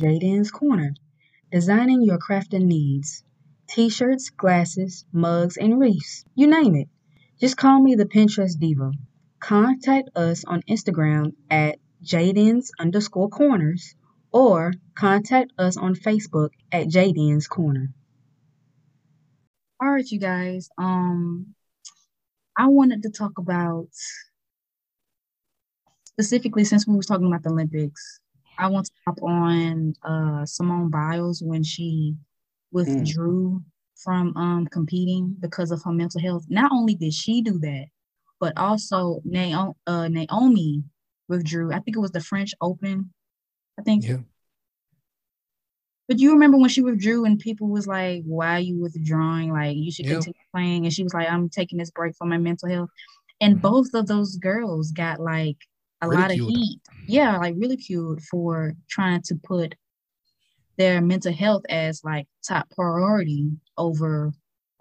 Jaden's Corner, designing your crafting needs. T-shirts, glasses, mugs, and wreaths. You name it. Just call me the Pinterest Diva. Contact us on Instagram at Jaden's underscore corners or contact us on Facebook at Jaden's Corner. All right, you guys. Um, I wanted to talk about specifically since we were talking about the Olympics. I want to hop on uh, Simone Biles when she withdrew mm. from um, competing because of her mental health. Not only did she do that, but also Naomi, uh, Naomi withdrew. I think it was the French Open. I think. Yeah. But you remember when she withdrew and people was like, "Why are you withdrawing? Like you should continue playing." And she was like, "I'm taking this break for my mental health." And mm-hmm. both of those girls got like a ridiculed. lot of heat. Mm-hmm. Yeah, like ridiculed for trying to put their mental health as like top priority over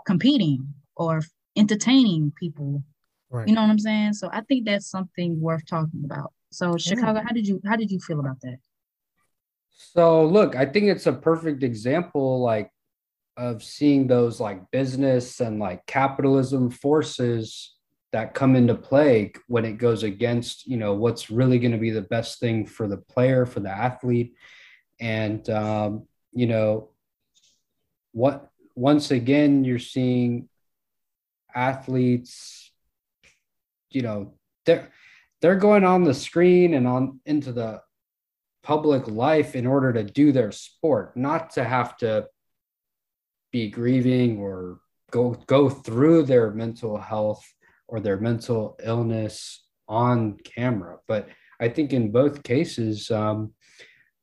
competing or entertaining people. Right. You know what I'm saying? So I think that's something worth talking about. So Chicago, how did you how did you feel about that? So look, I think it's a perfect example like of seeing those like business and like capitalism forces that come into play when it goes against you know what's really going to be the best thing for the player for the athlete. And um, you know what once again you're seeing athletes you know they're they're going on the screen and on into the public life in order to do their sport not to have to be grieving or go go through their mental health or their mental illness on camera. But I think in both cases, um,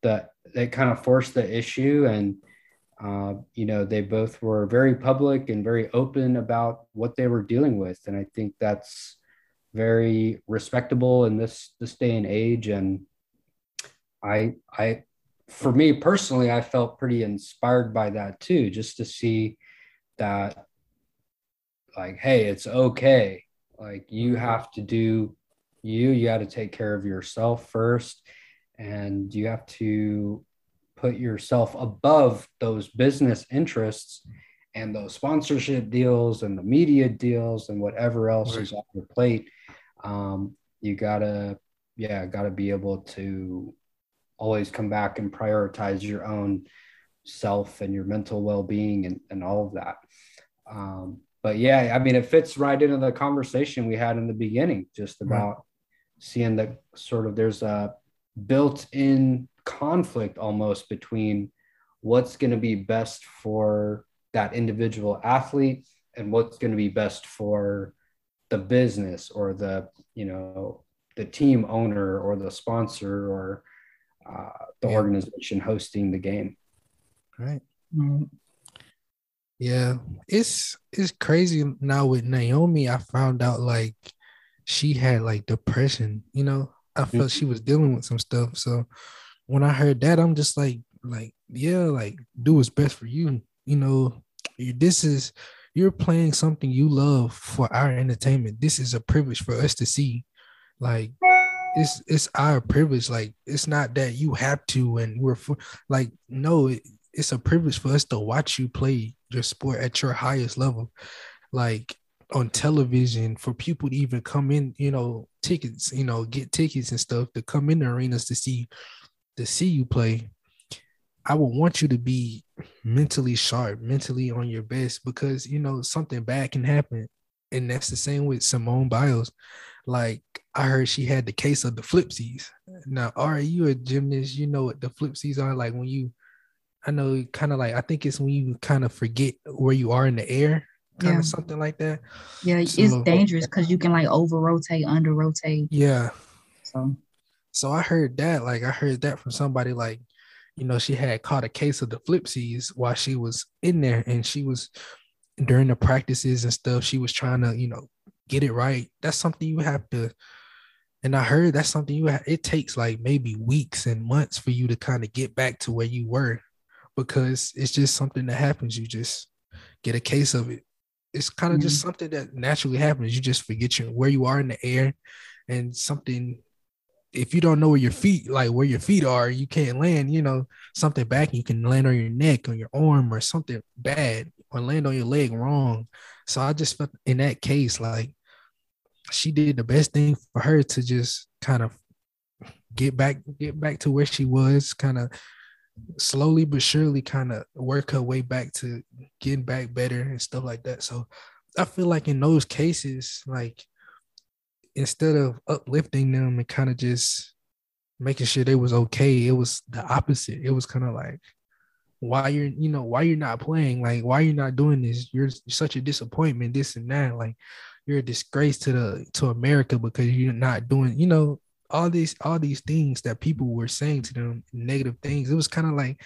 that they kind of forced the issue, and uh, you know they both were very public and very open about what they were dealing with, and I think that's very respectable in this this day and age. And I I for me personally, I felt pretty inspired by that too, just to see that like, hey, it's okay like you have to do you, you got to take care of yourself first. And you have to put yourself above those business interests and those sponsorship deals and the media deals and whatever else right. is on your plate. Um, you gotta, yeah, gotta be able to always come back and prioritize your own self and your mental well-being and, and all of that. Um, but yeah, I mean, it fits right into the conversation we had in the beginning, just about right. seeing that sort of there's a built-in conflict almost between what's going to be best for that individual athlete and what's going to be best for the business or the you know the team owner or the sponsor or uh, the yeah. organization hosting the game right mm-hmm. Yeah, it's it's crazy now with Naomi. I found out like she had like depression. You know, I felt mm-hmm. she was dealing with some stuff. So when I heard that, I'm just like, like yeah, like do what's best for you. You know, this is you're playing something you love for our entertainment. This is a privilege for us to see. Like it's it's our privilege. Like it's not that you have to and we're for, like no, it, it's a privilege for us to watch you play your sport at your highest level. Like on television for people to even come in, you know, tickets, you know, get tickets and stuff to come in the arenas to see to see you play. I would want you to be mentally sharp, mentally on your best because you know something bad can happen. And that's the same with Simone Biles. Like I heard she had the case of the flipsies. Now, are you a gymnast? You know what the flipsies are like when you I know kind of like I think it's when you kind of forget where you are in the air, kind yeah. of something like that. Yeah, so, it's dangerous because you can like over rotate, under rotate. Yeah. So so I heard that, like I heard that from somebody like, you know, she had caught a case of the flipsies while she was in there and she was during the practices and stuff, she was trying to, you know, get it right. That's something you have to and I heard that's something you have, it takes like maybe weeks and months for you to kind of get back to where you were because it's just something that happens. You just get a case of it. It's kind of mm-hmm. just something that naturally happens. You just forget your, where you are in the air, and something if you don't know where your feet, like where your feet are, you can't land, you know, something back, you can land on your neck, on your arm, or something bad, or land on your leg wrong. So I just felt in that case, like she did the best thing for her to just kind of get back, get back to where she was, kind of slowly but surely kind of work her way back to getting back better and stuff like that. So I feel like in those cases, like instead of uplifting them and kind of just making sure they was okay, it was the opposite. It was kind of like, why you're, you know, why you're not playing? Like, why you're not doing this? You're such a disappointment, this and that. Like, you're a disgrace to the to America because you're not doing, you know, all these all these things that people were saying to them, negative things. It was kind of like,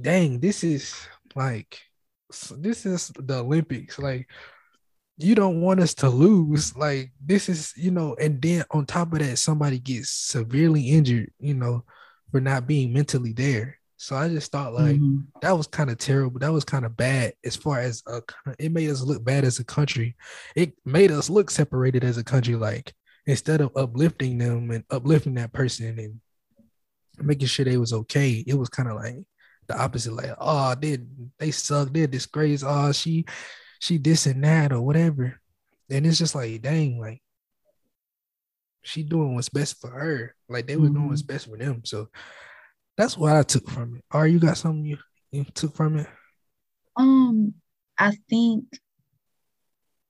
dang, this is like this is the Olympics. Like you don't want us to lose. Like this is, you know, and then on top of that, somebody gets severely injured, you know, for not being mentally there. So I just thought like mm-hmm. that was kind of terrible. That was kind of bad as far as a, it made us look bad as a country. It made us look separated as a country. Like instead of uplifting them and uplifting that person and making sure they was okay, it was kind of like the opposite. Like, oh, they they suck, they're disgrace. Oh, she she this and that or whatever. And it's just like, dang, like she doing what's best for her. Like they were mm-hmm. doing what's mm-hmm. best for them. So that's what I took from it. Are you got something you, you took from it? Um, I think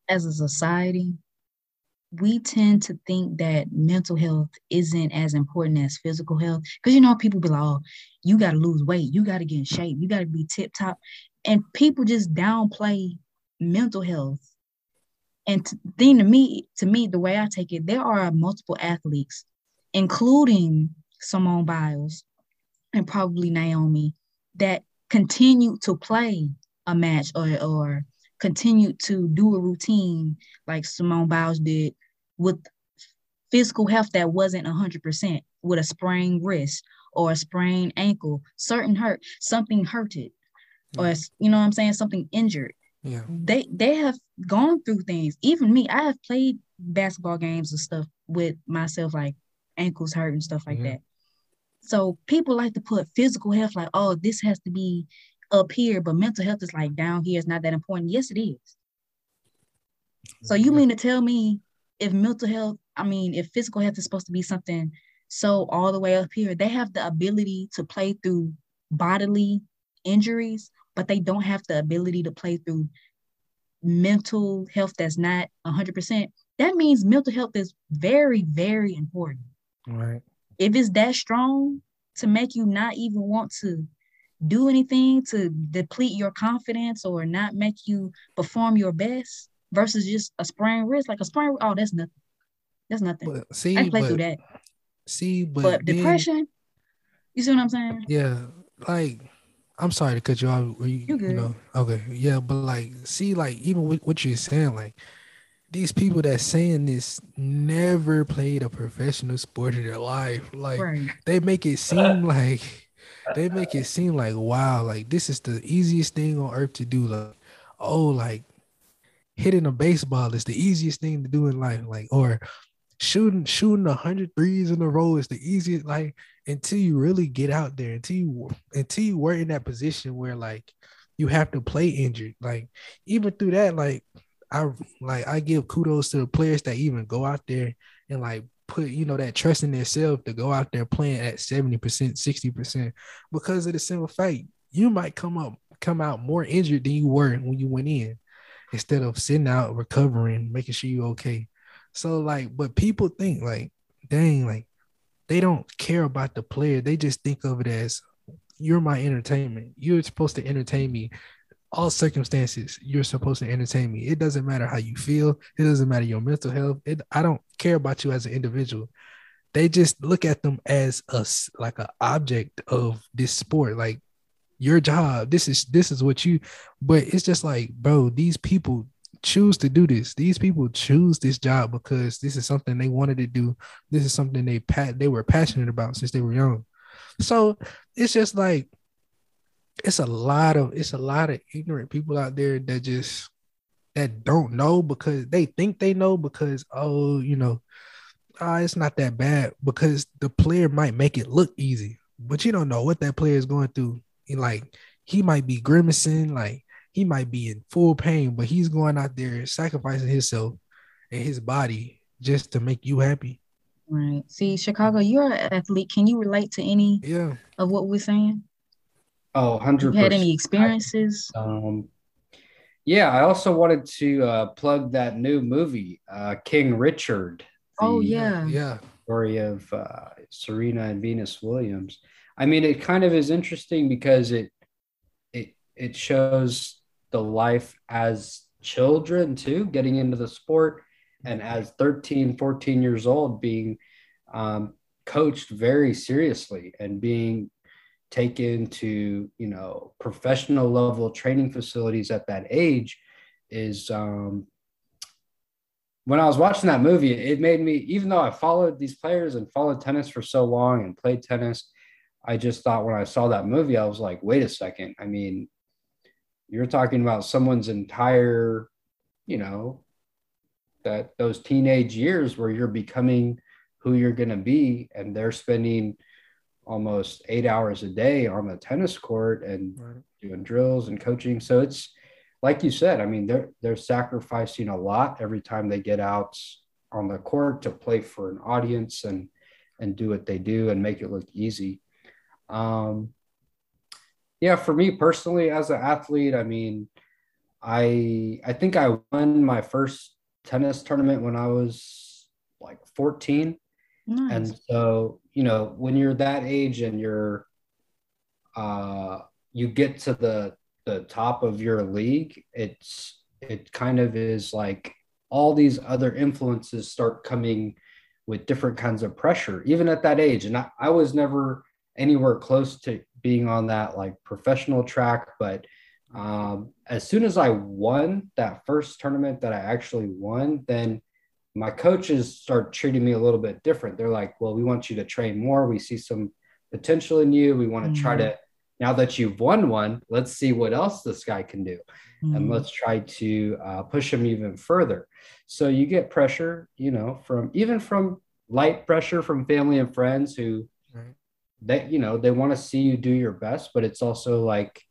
as a society, we tend to think that mental health isn't as important as physical health. Because you know, people be like, oh, you gotta lose weight, you gotta get in shape, you gotta be tip top. And people just downplay mental health. And to, thing to me, to me, the way I take it, there are multiple athletes, including Simone Biles and probably Naomi, that continue to play a match or or continue to do a routine like Simone Biles did with physical health that wasn't 100% with a sprained wrist or a sprained ankle, certain hurt, something hurted, or you know what I'm saying, something injured. Yeah. They they have gone through things. Even me, I have played basketball games and stuff with myself, like ankles hurt and stuff like that. So people like to put physical health like, oh, this has to be up here, but mental health is like down here. It's not that important. Yes, it is. So you mean to tell me if mental health, I mean, if physical health is supposed to be something so all the way up here, they have the ability to play through bodily injuries but they don't have the ability to play through mental health that's not 100%, that means mental health is very, very important. Right. If it's that strong to make you not even want to do anything to deplete your confidence or not make you perform your best versus just a sprained wrist, like a sprained, oh, that's nothing. That's nothing. But see, I play but, through that. See, but, but then, depression, you see what I'm saying? Yeah, like I'm sorry to cut you off. You, you, you know, okay, yeah, but like, see, like, even with what you're saying, like, these people that saying this never played a professional sport in their life. Like, right. they make it seem like they make it seem like wow, like this is the easiest thing on earth to do. Like, oh, like hitting a baseball is the easiest thing to do in life. Like, or shooting shooting a hundred threes in a row is the easiest. Like, until you really get out there, until you until you were in that position where like you have to play injured. Like even through that, like I like I give kudos to the players that even go out there and like put you know that trust in themselves to go out there playing at 70%, 60% because of the simple fact you might come up come out more injured than you were when you went in instead of sitting out recovering, making sure you're okay. So like, but people think like, dang, like they don't care about the player. They just think of it as you're my entertainment. You're supposed to entertain me. All circumstances, you're supposed to entertain me. It doesn't matter how you feel. It doesn't matter your mental health. It, I don't care about you as an individual. They just look at them as a like an object of this sport. Like your job. This is this is what you. But it's just like, bro, these people choose to do this. These people choose this job because this is something they wanted to do. This is something they pat they were passionate about since they were young. So it's just like it's a lot of it's a lot of ignorant people out there that just that don't know because they think they know because oh you know uh, it's not that bad because the player might make it look easy, but you don't know what that player is going through. Like he might be grimacing, like he might be in full pain, but he's going out there sacrificing himself and his body just to make you happy. Right. See, Chicago, you're an athlete. Can you relate to any yeah. of what we're saying? Oh, 100 Had any experiences? Um, yeah, I also wanted to uh, plug that new movie, uh, King Richard. oh, yeah. Yeah. Story of uh, Serena and Venus Williams. I mean, it kind of is interesting because it it it shows the life as children too, getting into the sport, and as 13, 14 years old, being um, coached very seriously and being taken to you know professional level training facilities at that age is um, when I was watching that movie, it made me, even though I followed these players and followed tennis for so long and played tennis, I just thought when I saw that movie, I was like, wait a second. I mean, you're talking about someone's entire, you know, that those teenage years where you're becoming who you're going to be and they're spending almost eight hours a day on the tennis court and right. doing drills and coaching so it's like you said i mean they're they're sacrificing a lot every time they get out on the court to play for an audience and and do what they do and make it look easy um yeah for me personally as an athlete i mean i i think i won my first tennis tournament when I was like 14. Nice. And so, you know, when you're that age and you're uh you get to the the top of your league, it's it kind of is like all these other influences start coming with different kinds of pressure, even at that age. And I, I was never anywhere close to being on that like professional track, but um, as soon as I won that first tournament that I actually won, then my coaches start treating me a little bit different. They're like, well, we want you to train more. We see some potential in you. We want to mm-hmm. try to, now that you've won one, let's see what else this guy can do. Mm-hmm. And let's try to uh, push him even further. So you get pressure, you know, from even from light pressure from family and friends who. That, you know, they want to see you do your best, but it's also like,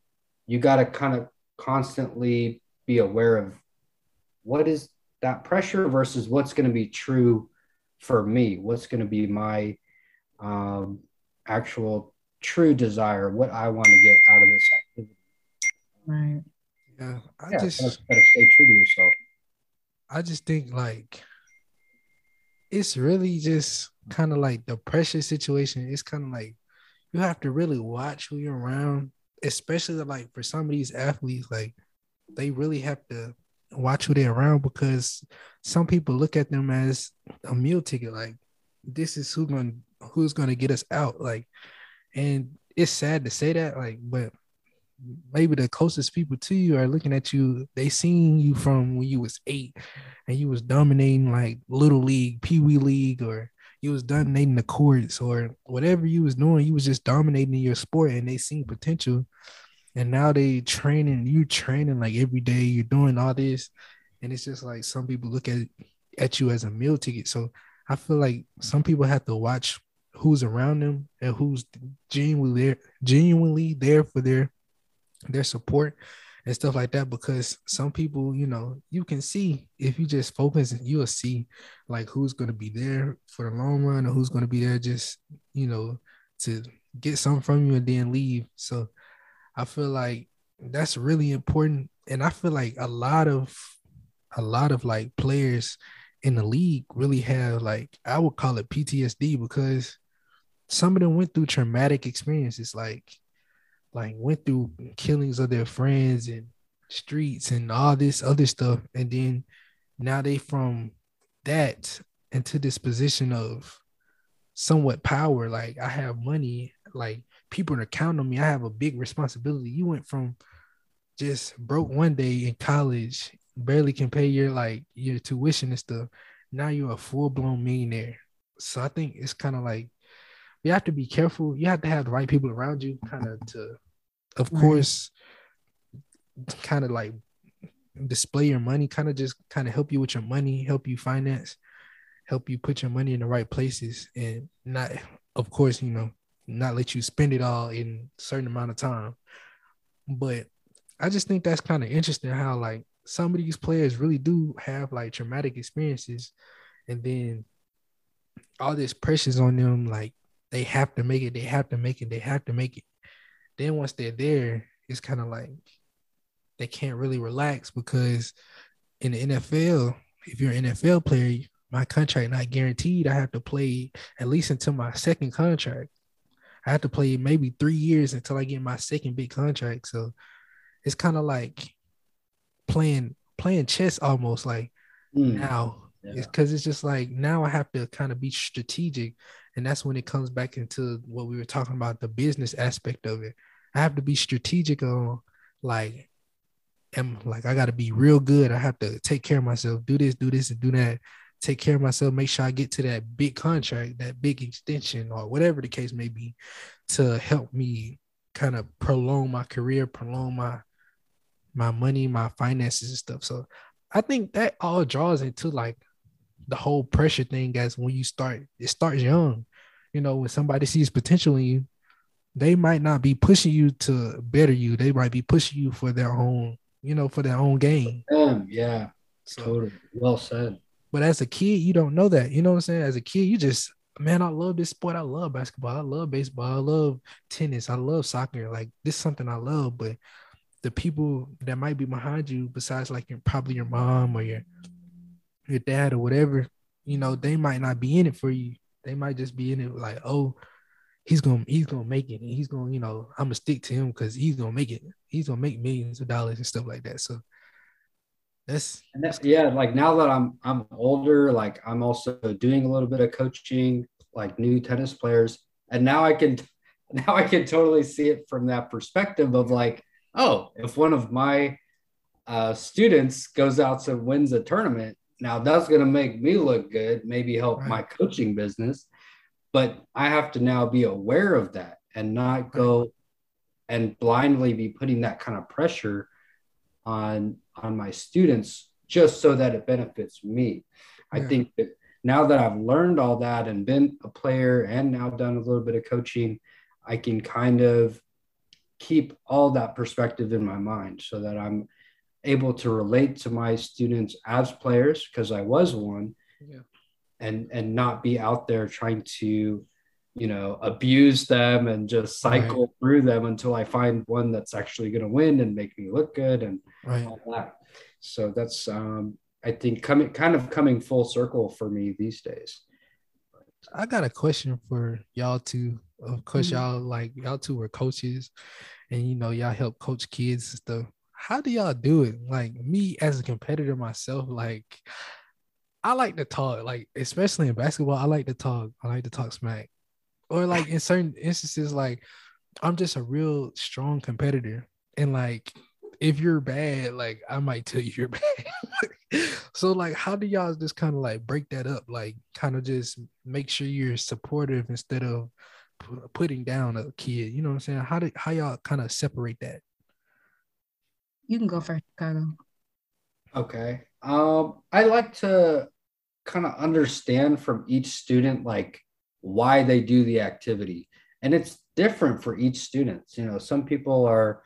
you got to kind of constantly be aware of what is that pressure versus what's going to be true for me what's going to be my um, actual true desire what i want to get out of this activity. Right. Yeah i yeah, just gotta stay true to yourself. I just think like it's really just kind of like the pressure situation it's kind of like you have to really watch who you're around especially like for some of these athletes, like they really have to watch who they're around because some people look at them as a meal ticket. Like this is who going who's to get us out. Like, and it's sad to say that. Like, but maybe the closest people to you are looking at you. They seen you from when you was eight, and you was dominating like little league, pee wee league, or you was dominating the courts or whatever you was doing, you was just dominating your sport and they seen potential. And now they training, you training like every day, you're doing all this. And it's just like some people look at at you as a meal ticket. So I feel like some people have to watch who's around them and who's genuinely there, genuinely there for their their support and stuff like that because some people you know you can see if you just focus and you'll see like who's going to be there for the long run or who's going to be there just you know to get something from you and then leave. So i feel like that's really important and i feel like a lot of a lot of like players in the league really have like i would call it ptsd because some of them went through traumatic experiences like like went through killings of their friends and streets and all this other stuff. And then now they from that into this position of somewhat power. Like i have money. Like people are counting on me. I have a big responsibility. You went from just broke one day in college barely can pay your like your tuition and stuff. Now you're a full-blown millionaire. So i think it's kind of like you have to be careful. You have to have the right people around you kind of to of right. course, kind of like display your money, kind of just kind of help you with your money, help you finance, help you put your money in the right places and not of course you know not let you spend it all in a certain amount of time but i just think that's kind of interesting how like some of these players really do have like traumatic experiences and then all this pressure's on them like they have to make it they have to make it they have to make it then once they're there it's kind of like they can't really relax because in the NFL, if you're an NFL player, my contract not guaranteed. I have to play at least until my second contract. I have to play maybe three years until I get my second big contract. So it's kind of like playing playing chess almost like mm. now. Yeah. It's because it's just like now I have to kind of be strategic. And that's when it comes back into what we were talking about, the business aspect of it. I have to be strategic on like am like I got to be real good. I have to take care of myself, do this, do this, and do that. Take care of myself, make sure I get to that big contract, that big extension, or whatever the case may be, to help me kind of prolong my career, prolong my my money, my finances and stuff. So I think that all draws into like the whole pressure thing Guys, when you start, it starts young. You know, when somebody sees potential in you, they might not be pushing you to better you. They might be pushing you for their own you know, for their own gain. Um, yeah, so, totally. Well said. But as a kid, you don't know that. You know what I'm saying? As a kid, you just, man, I love this sport. I love basketball. I love baseball. I love tennis. I love soccer. Like this is something I love. But the people that might be behind you, besides like your probably your mom or your your dad or whatever, you know, they might not be in it for you. They might just be in it like, oh, he's gonna he's gonna make it. And he's gonna you know i'm gonna stick to him because he's gonna make it. He's gonna make millions of dollars and stuff like that. So that's, and that's yeah like now that i'm i'm older like i'm also doing a little bit of coaching like new tennis players. And now i can now i can totally see it from that perspective of like oh if one of my uh, students goes out and wins a tournament now that's going to make me look good maybe help right. my coaching business but I have to now be aware of that and not go and blindly be putting that kind of pressure on on my students just so that it benefits me. Yeah. I think that now that I've learned all that and been a player and now done a little bit of coaching, I can kind of keep all that perspective in my mind so that I'm able to relate to my students as players because I was one. Yeah and and not be out there trying to you know abuse them and just cycle right. through them until i find one that's actually going to win and make me look good and right. all that so that's um i think coming kind of coming full circle for me these days i got a question for y'all too of course mm-hmm. y'all like y'all two were coaches and you know y'all help coach kids and stuff how do y'all do it like me as a competitor myself like I like to talk, like especially in basketball. I like to talk. I like to talk smack, or like in certain instances, like I'm just a real strong competitor, and like if you're bad, like I might tell you you're bad. so like, how do y'all just kind of like break that up? Like, kind of just make sure you're supportive instead of putting down a kid. You know what I'm saying? How do how y'all kind of separate that? You can go first, Chicago. Okay. Um, I like to kind of understand from each student like why they do the activity and it's different for each student you know some people are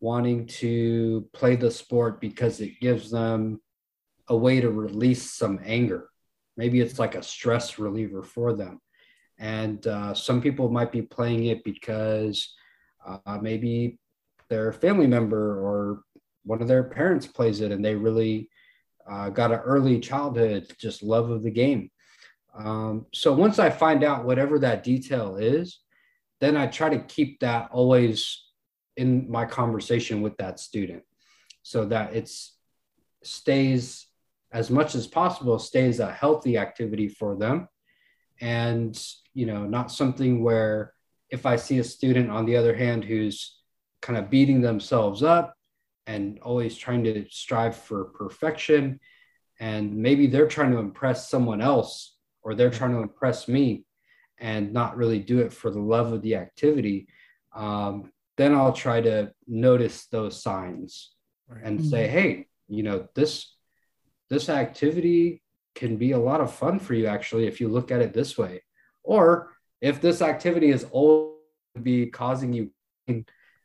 wanting to play the sport because it gives them a way to release some anger maybe it's like a stress reliever for them and uh, some people might be playing it because uh, maybe their family member or one of their parents plays it and they really uh, got an early childhood just love of the game. Um, so once I find out whatever that detail is, then I try to keep that always in my conversation with that student so that it's stays as much as possible stays a healthy activity for them and you know not something where if i see a student on the other hand who's kind of beating themselves up and always trying to strive for perfection. And maybe they're trying to impress someone else or they're trying to impress me and not really do it for the love of the activity. Um, then I'll try to notice those signs right. and mm-hmm. say, hey, you know, this this activity can be a lot of fun for you actually if you look at it this way or if this activity is always be causing you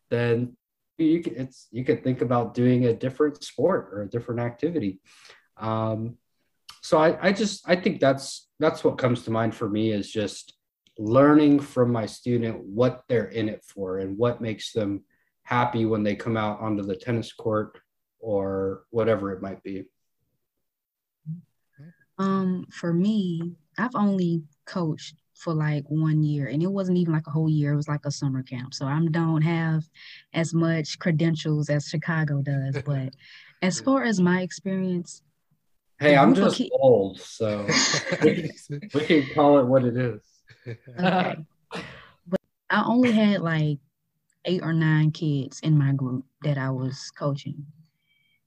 then you can it's you could think about doing a different sport or a different activity. Um, so I, I just i think that's that's what comes to mind for me is just learning from my student what they're in it for and what makes them happy when they come out onto the tennis court or whatever it might be. Um for me i've only coached for like one year and it wasn't even like a whole year it was like a summer camp so i don't have as much credentials as chicago does but as far as my experience hey i'm just ki- old so we, can call it what it is. Okay. but i only had like eight or nine kids in my group that i was coaching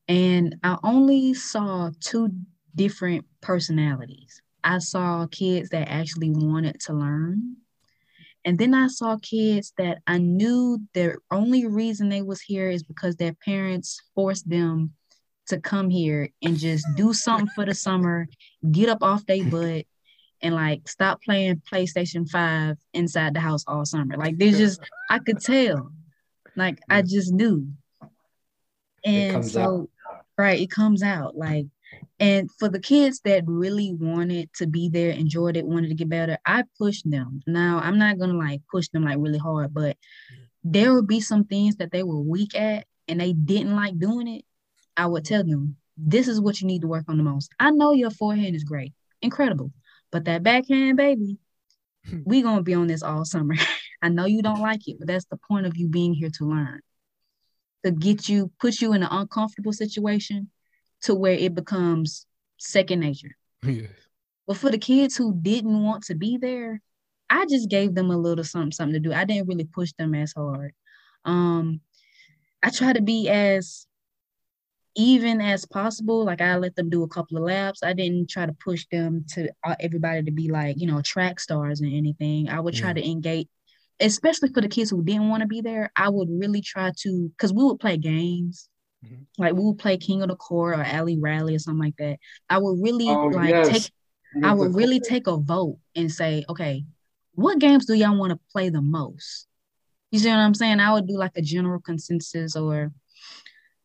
and i only saw two different personalities I saw kids that actually wanted to learn. And then I saw kids that I knew the only reason they was here is because their parents forced them to come here and just do something for the summer, get up off their butt, and like stop playing PlayStation 5 inside the house all summer. Like they just I could tell. Like I just knew. And so out. right, it comes out. Like and for the kids that really wanted to be there, enjoyed it, wanted to get better, I pushed them. Now I'm not gonna like push them like really hard, but there would be some things that they were weak at and they didn't like doing it. I would tell them, this is what you need to work on the most. I know your forehand is great, incredible, but that backhand, baby, we gonna be on this all summer. I know you don't like it, but that's the point of you being here to learn. To get you, put you in an uncomfortable situation to where it becomes second nature. Yeah. But for the kids who didn't want to be there, I just gave them a little something something to do. I didn't really push them as hard. Um, I try to be as even as possible. Like I let them do a couple of laps. I didn't try to push them to uh, everybody to be like you know track stars and anything. I would try yeah. to engage, especially for the kids who didn't want to be there. I would really try to because we would play games. Mm-hmm. Like we would play King of the Court or Alley Rally or something like that. I would really oh, like yes. take I would really take a vote and say, okay, what games do y'all want to play the most? You see what I'm saying? I would do like a general consensus or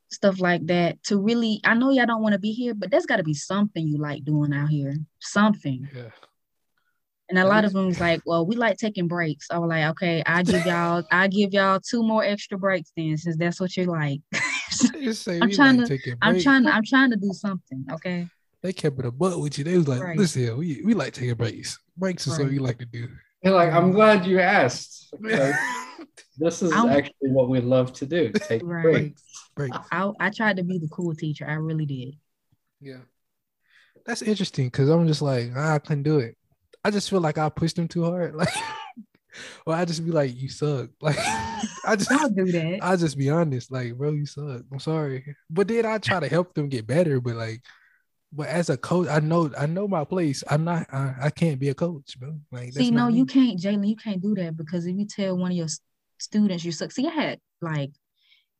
stuff like that to really I know y'all don't want to be here, but there's gotta be something you like doing out here. Something. Yeah. And a lot of them was like, well, we like taking breaks. I was like, okay, I give y'all, I give y'all two more extra breaks then, since that's what you like. I'm trying like to, I'm trying, I'm trying to do something. Okay. They kept it a butt with you. They was like, right. listen, we, we like taking breaks. Breaks is right. what we like to do. You're like, I'm glad you asked. Like, this is I'm, actually what we love to do. Take right. breaks. breaks. I, I tried to be the cool teacher. I really did. Yeah. That's interesting because I'm just like, ah, I couldn't do it. I just feel like I pushed them too hard. Like, or I just be like, you suck. Like, I just don't do that. I just be honest, like, bro, you suck. I'm sorry, but then I try to help them get better. But like, but as a coach, I know I know my place. I'm not. I, I can't be a coach, bro. Like, see, no, me. you can't, Jalen. You can't do that because if you tell one of your students you suck, see, I had like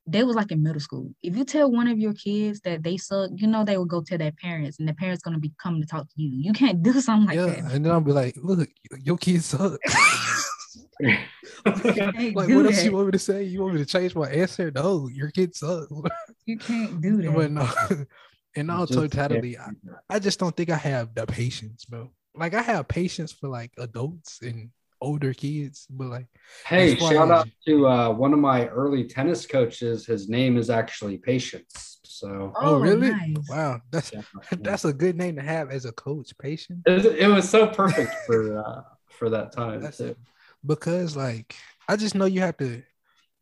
they was like in middle school. If you tell one of your kids that they suck, you know they will go tell their parents, and the parents gonna be coming to talk to you. You can't do something like yeah, that. And then I'll be like, look, your kids suck. like, what that. else you want me to say? You want me to change my answer? No, your kid sucks. you can't do that. But no, in all totality, I, I just don't think I have the patience, bro. Like I have patience for like adults and older kids, but like hey, shout out to uh, one of my early tennis coaches. His name is actually Patience. So oh, oh really? Nice. Wow, that's yeah. that's a good name to have as a coach. Patience. It, it was so perfect for uh, for that time. That's it. Because like I just know you have to.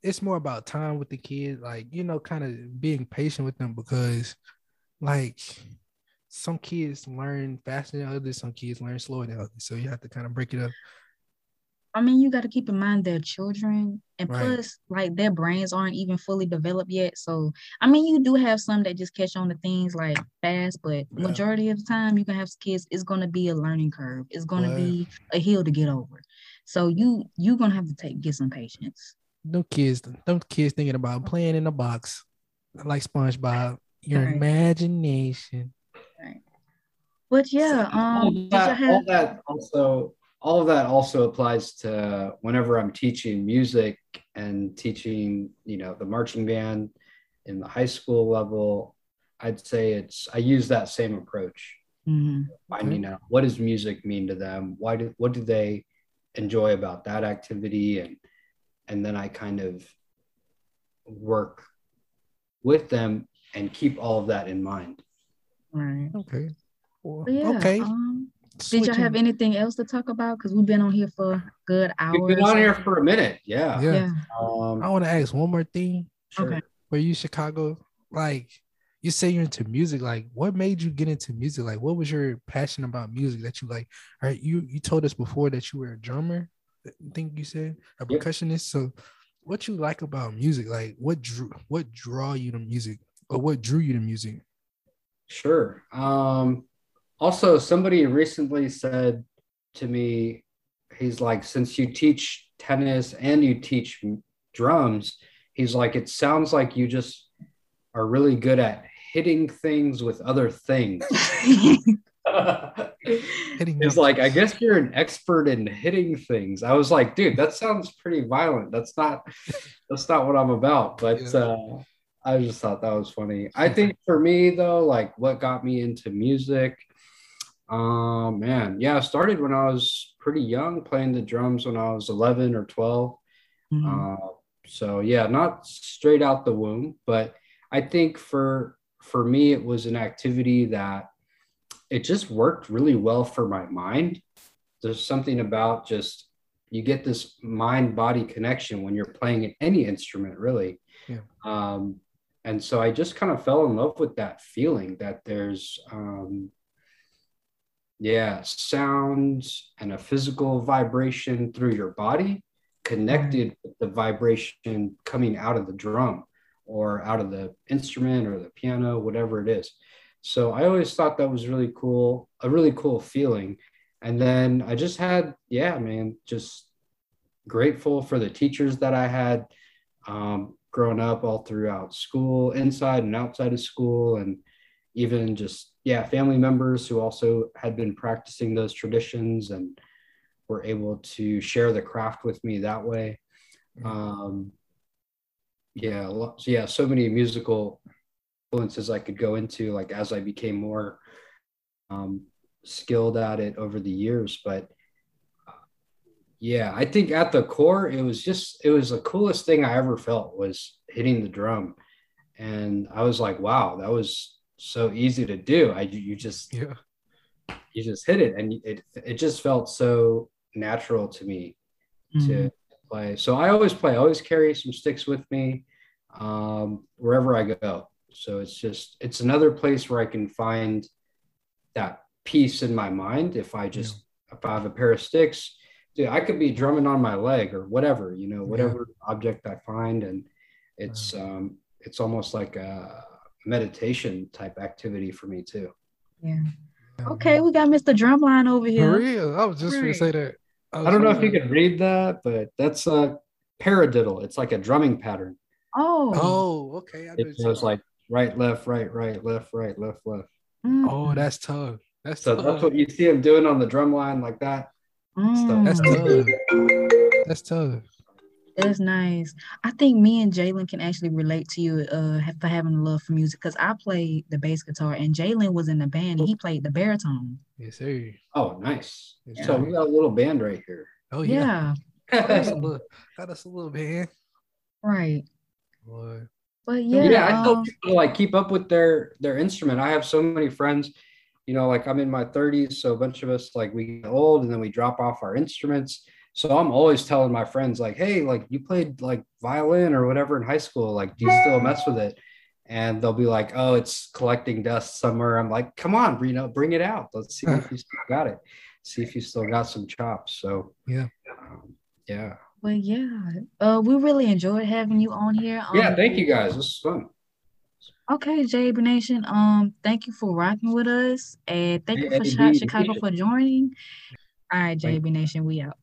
It's more about time with the kids, like you know, kind of being patient with them because, like, some kids learn faster than others, some kids learn slower than others. So you have to kind of break it up I mean, you got to keep in mind they're children, and right. plus, like their brains aren't even fully developed yet. So, I mean, you do have some that just catch on to things like fast, but yeah. majority of the time, you can have kids. It's going to be a learning curve. It's going to be a hill to get over. So you you're gonna have to take get some patience. No kids, no kids thinking about playing in a box like SpongeBob. Your right. imagination. Right. But yeah, um, all that, have- all that also all of that also applies to whenever I'm teaching music and teaching, you know, the marching band in the high school level. I'd say it's I use that same approach. Mm-hmm. Finding out what does music mean to them? Why do what do they enjoy about that activity? And and then I kind of work with them and keep all of that in mind. Right. Okay. Well, yeah, okay. Um, did y'all have anything else to talk about? Because we've been on here for a good hour. We've been on here for a minute. Yeah. Yeah. yeah. Um, I want to ask one more thing. Sure. Okay. Were you Chicago? Like, you say you're into music. Like, what made you get into music? Like, what was your passion about music that you like? All right, you you told us before that you were a drummer. I think you said a yep. percussionist. So, what you like about music? Like, what drew what draw you to music, or what drew you to music? Sure. Um, also, somebody recently said to me, he's like, since you teach tennis and you teach drums, he's like, it sounds like you just are really good at hitting things with other things. He's like, I guess you're an expert in hitting things. I was like, dude, that sounds pretty violent. That's not that's not what I'm about. But yeah. uh, I just thought that was funny. I think for me though, like what got me into music um, man, yeah, I started when I was pretty young, playing the drums when I was 11 or 12. Mm-hmm. Uh, so yeah, not straight out the womb, but I think for for me, it was an activity that it just worked really well for my mind. There's something about just you get this mind body connection when you're playing any instrument, really. Yeah. Um, and so I just kind of fell in love with that feeling that there's um, yeah, sounds and a physical vibration through your body connected with the vibration coming out of the drum or out of the instrument or the piano, whatever it is. So I always thought that was really cool, a really cool feeling. And then I just had, yeah, man, just grateful for the teachers that I had um, growing up all throughout school, inside and outside of school, and even just yeah family members who also had been practicing those traditions and were able to share the craft with me that way mm-hmm. um, yeah so yeah so many musical influences i could go into like as i became more um, skilled at it over the years but uh, yeah i think at the core it was just it was the coolest thing i ever felt was hitting the drum and i was like wow that was so easy to do. I you just yeah you just hit it and it it just felt so natural to me mm-hmm. to play. So I always play. I always carry some sticks with me um, wherever I go. So it's just it's another place where I can find that peace in my mind. If I just yeah. if I have a pair of sticks, dude, I could be drumming on my leg or whatever, you know, whatever yeah. object I find, and it's um, it's almost like a meditation type activity for me too. Yeah. Okay, we got Mr. Drumline over here. For real. I was just gonna say that. I, I don't know if you could read that, but that's a paradiddle. It's like a drumming pattern. Oh. Oh, okay. I it goes like right, left, right, right, left, right, left, left. Mm. Oh, that's tough. That's so tough. that's what you see him doing on the drum line like that. Mm. That's tough. That's tough. That's nice. I think me and Jalen can actually relate to you uh, for having a love for music because I played the bass guitar and Jalen was in the band and he played the baritone. Yes, sir. Oh, nice. Yeah. So we got a little band right here. Oh, yeah. yeah. got, us a little, got us a little band. Right. Boy. But yeah, yeah, I um, people like keep up with their their instrument. I have so many friends, you know, like I'm in my 30s, so a bunch of us like we get old and then we drop off our instruments so I'm always telling my friends, like, hey, like you played like violin or whatever in high school. Like, do you still mess with it? And they'll be like, oh, it's collecting dust somewhere. I'm like, come on, you know, bring it out. Let's see if you still got it. See if you still got some chops. So yeah. Um, yeah. Well, yeah. Uh, we really enjoyed having you on here. Um, yeah, thank you guys. This is fun. Okay, JB Nation. Um, thank you for rocking with us, and thank hey, you for hey, Chicago for joining. All right, JB Nation, we out.